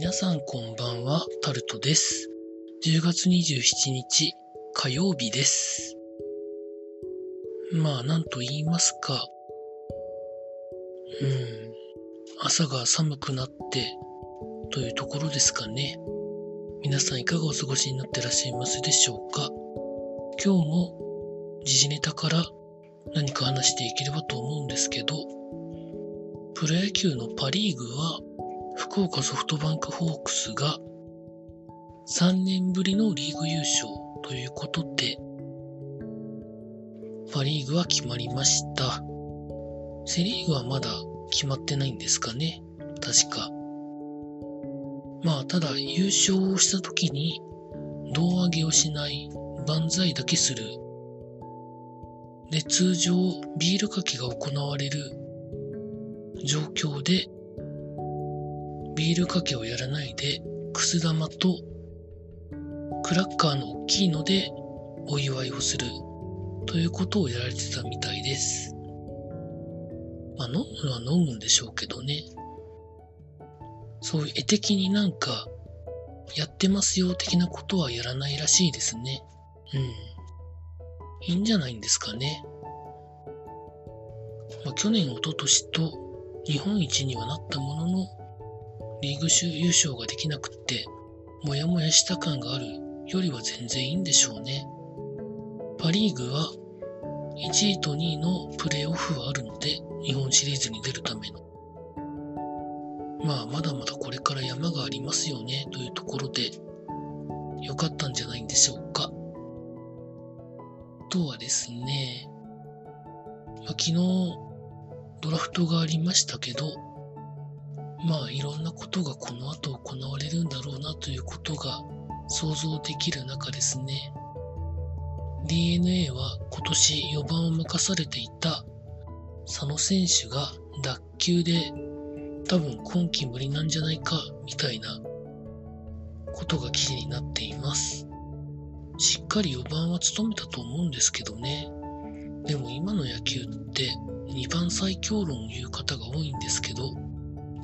皆さんこんばんは、タルトです。10月27日火曜日です。まあ、なんと言いますか。うん。朝が寒くなって、というところですかね。皆さんいかがお過ごしになってらっしゃいますでしょうか今日も時事ネタから何か話していければと思うんですけど、プロ野球のパリーグは福岡ソフトバンクホークスが3年ぶりのリーグ優勝ということで、パリーグは決まりました。セリーグはまだ決まってないんですかね。確か。まあ、ただ優勝をした時に胴上げをしない万歳だけする。で、通常ビールかけが行われる状況でビールかけをやらないで、くす玉とクラッカーの大きいのでお祝いをするということをやられてたみたいです。まあ飲むのは飲むんでしょうけどね。そういう絵的になんかやってますよ的なことはやらないらしいですね。うん。いいんじゃないんですかね。まあ去年、一昨年と日本一にはなったものの、リーグ優勝ができなくって、もやもやした感があるよりは全然いいんでしょうね。パリーグは1位と2位のプレーオフはあるので、日本シリーズに出るための。まあ、まだまだこれから山がありますよね、というところで、良かったんじゃないんでしょうか。あとはですね、まあ、昨日、ドラフトがありましたけど、まあいろんなことがこの後行われるんだろうなということが想像できる中ですね。DNA は今年4番を任されていた佐野選手が脱臼で多分今季無理なんじゃないかみたいなことが記事になっています。しっかり4番は務めたと思うんですけどね。でも今の野球って2番最強論を言う方が多いんですけど、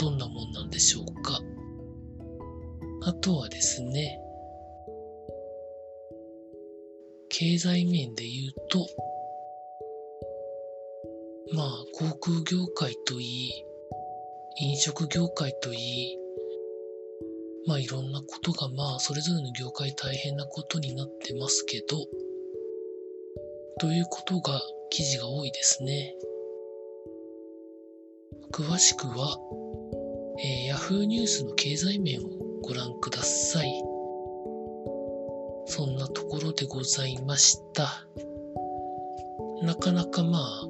どんなもんなんでしょうか。あとはですね、経済面で言うと、まあ、航空業界といい、飲食業界といい、まあいろんなことがまあそれぞれの業界大変なことになってますけど、ということが記事が多いですね。詳しくは、えー、Yahoo ニュースの経済面をご覧ください。そんなところでございました。なかなかまあ、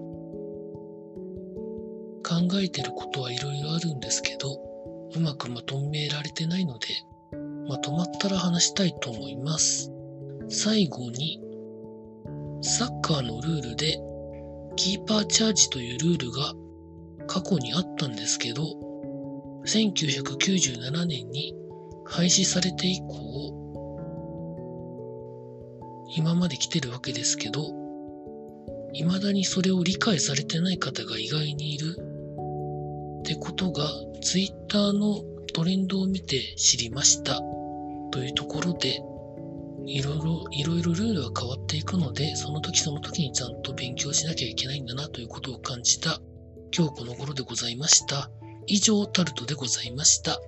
考えてることはいろいろあるんですけど、うまくまとめられてないので、まとまったら話したいと思います。最後に、サッカーのルールで、キーパーチャージというルールが過去にあったんですけど、1997年に廃止されて以降、今まで来てるわけですけど、未だにそれを理解されてない方が意外にいるってことが、ツイッターのトレンドを見て知りました。というところで、いろいろ、いろいろルールが変わっていくので、その時その時にちゃんと勉強しなきゃいけないんだなということを感じた今日この頃でございました。以上、タルトでございました。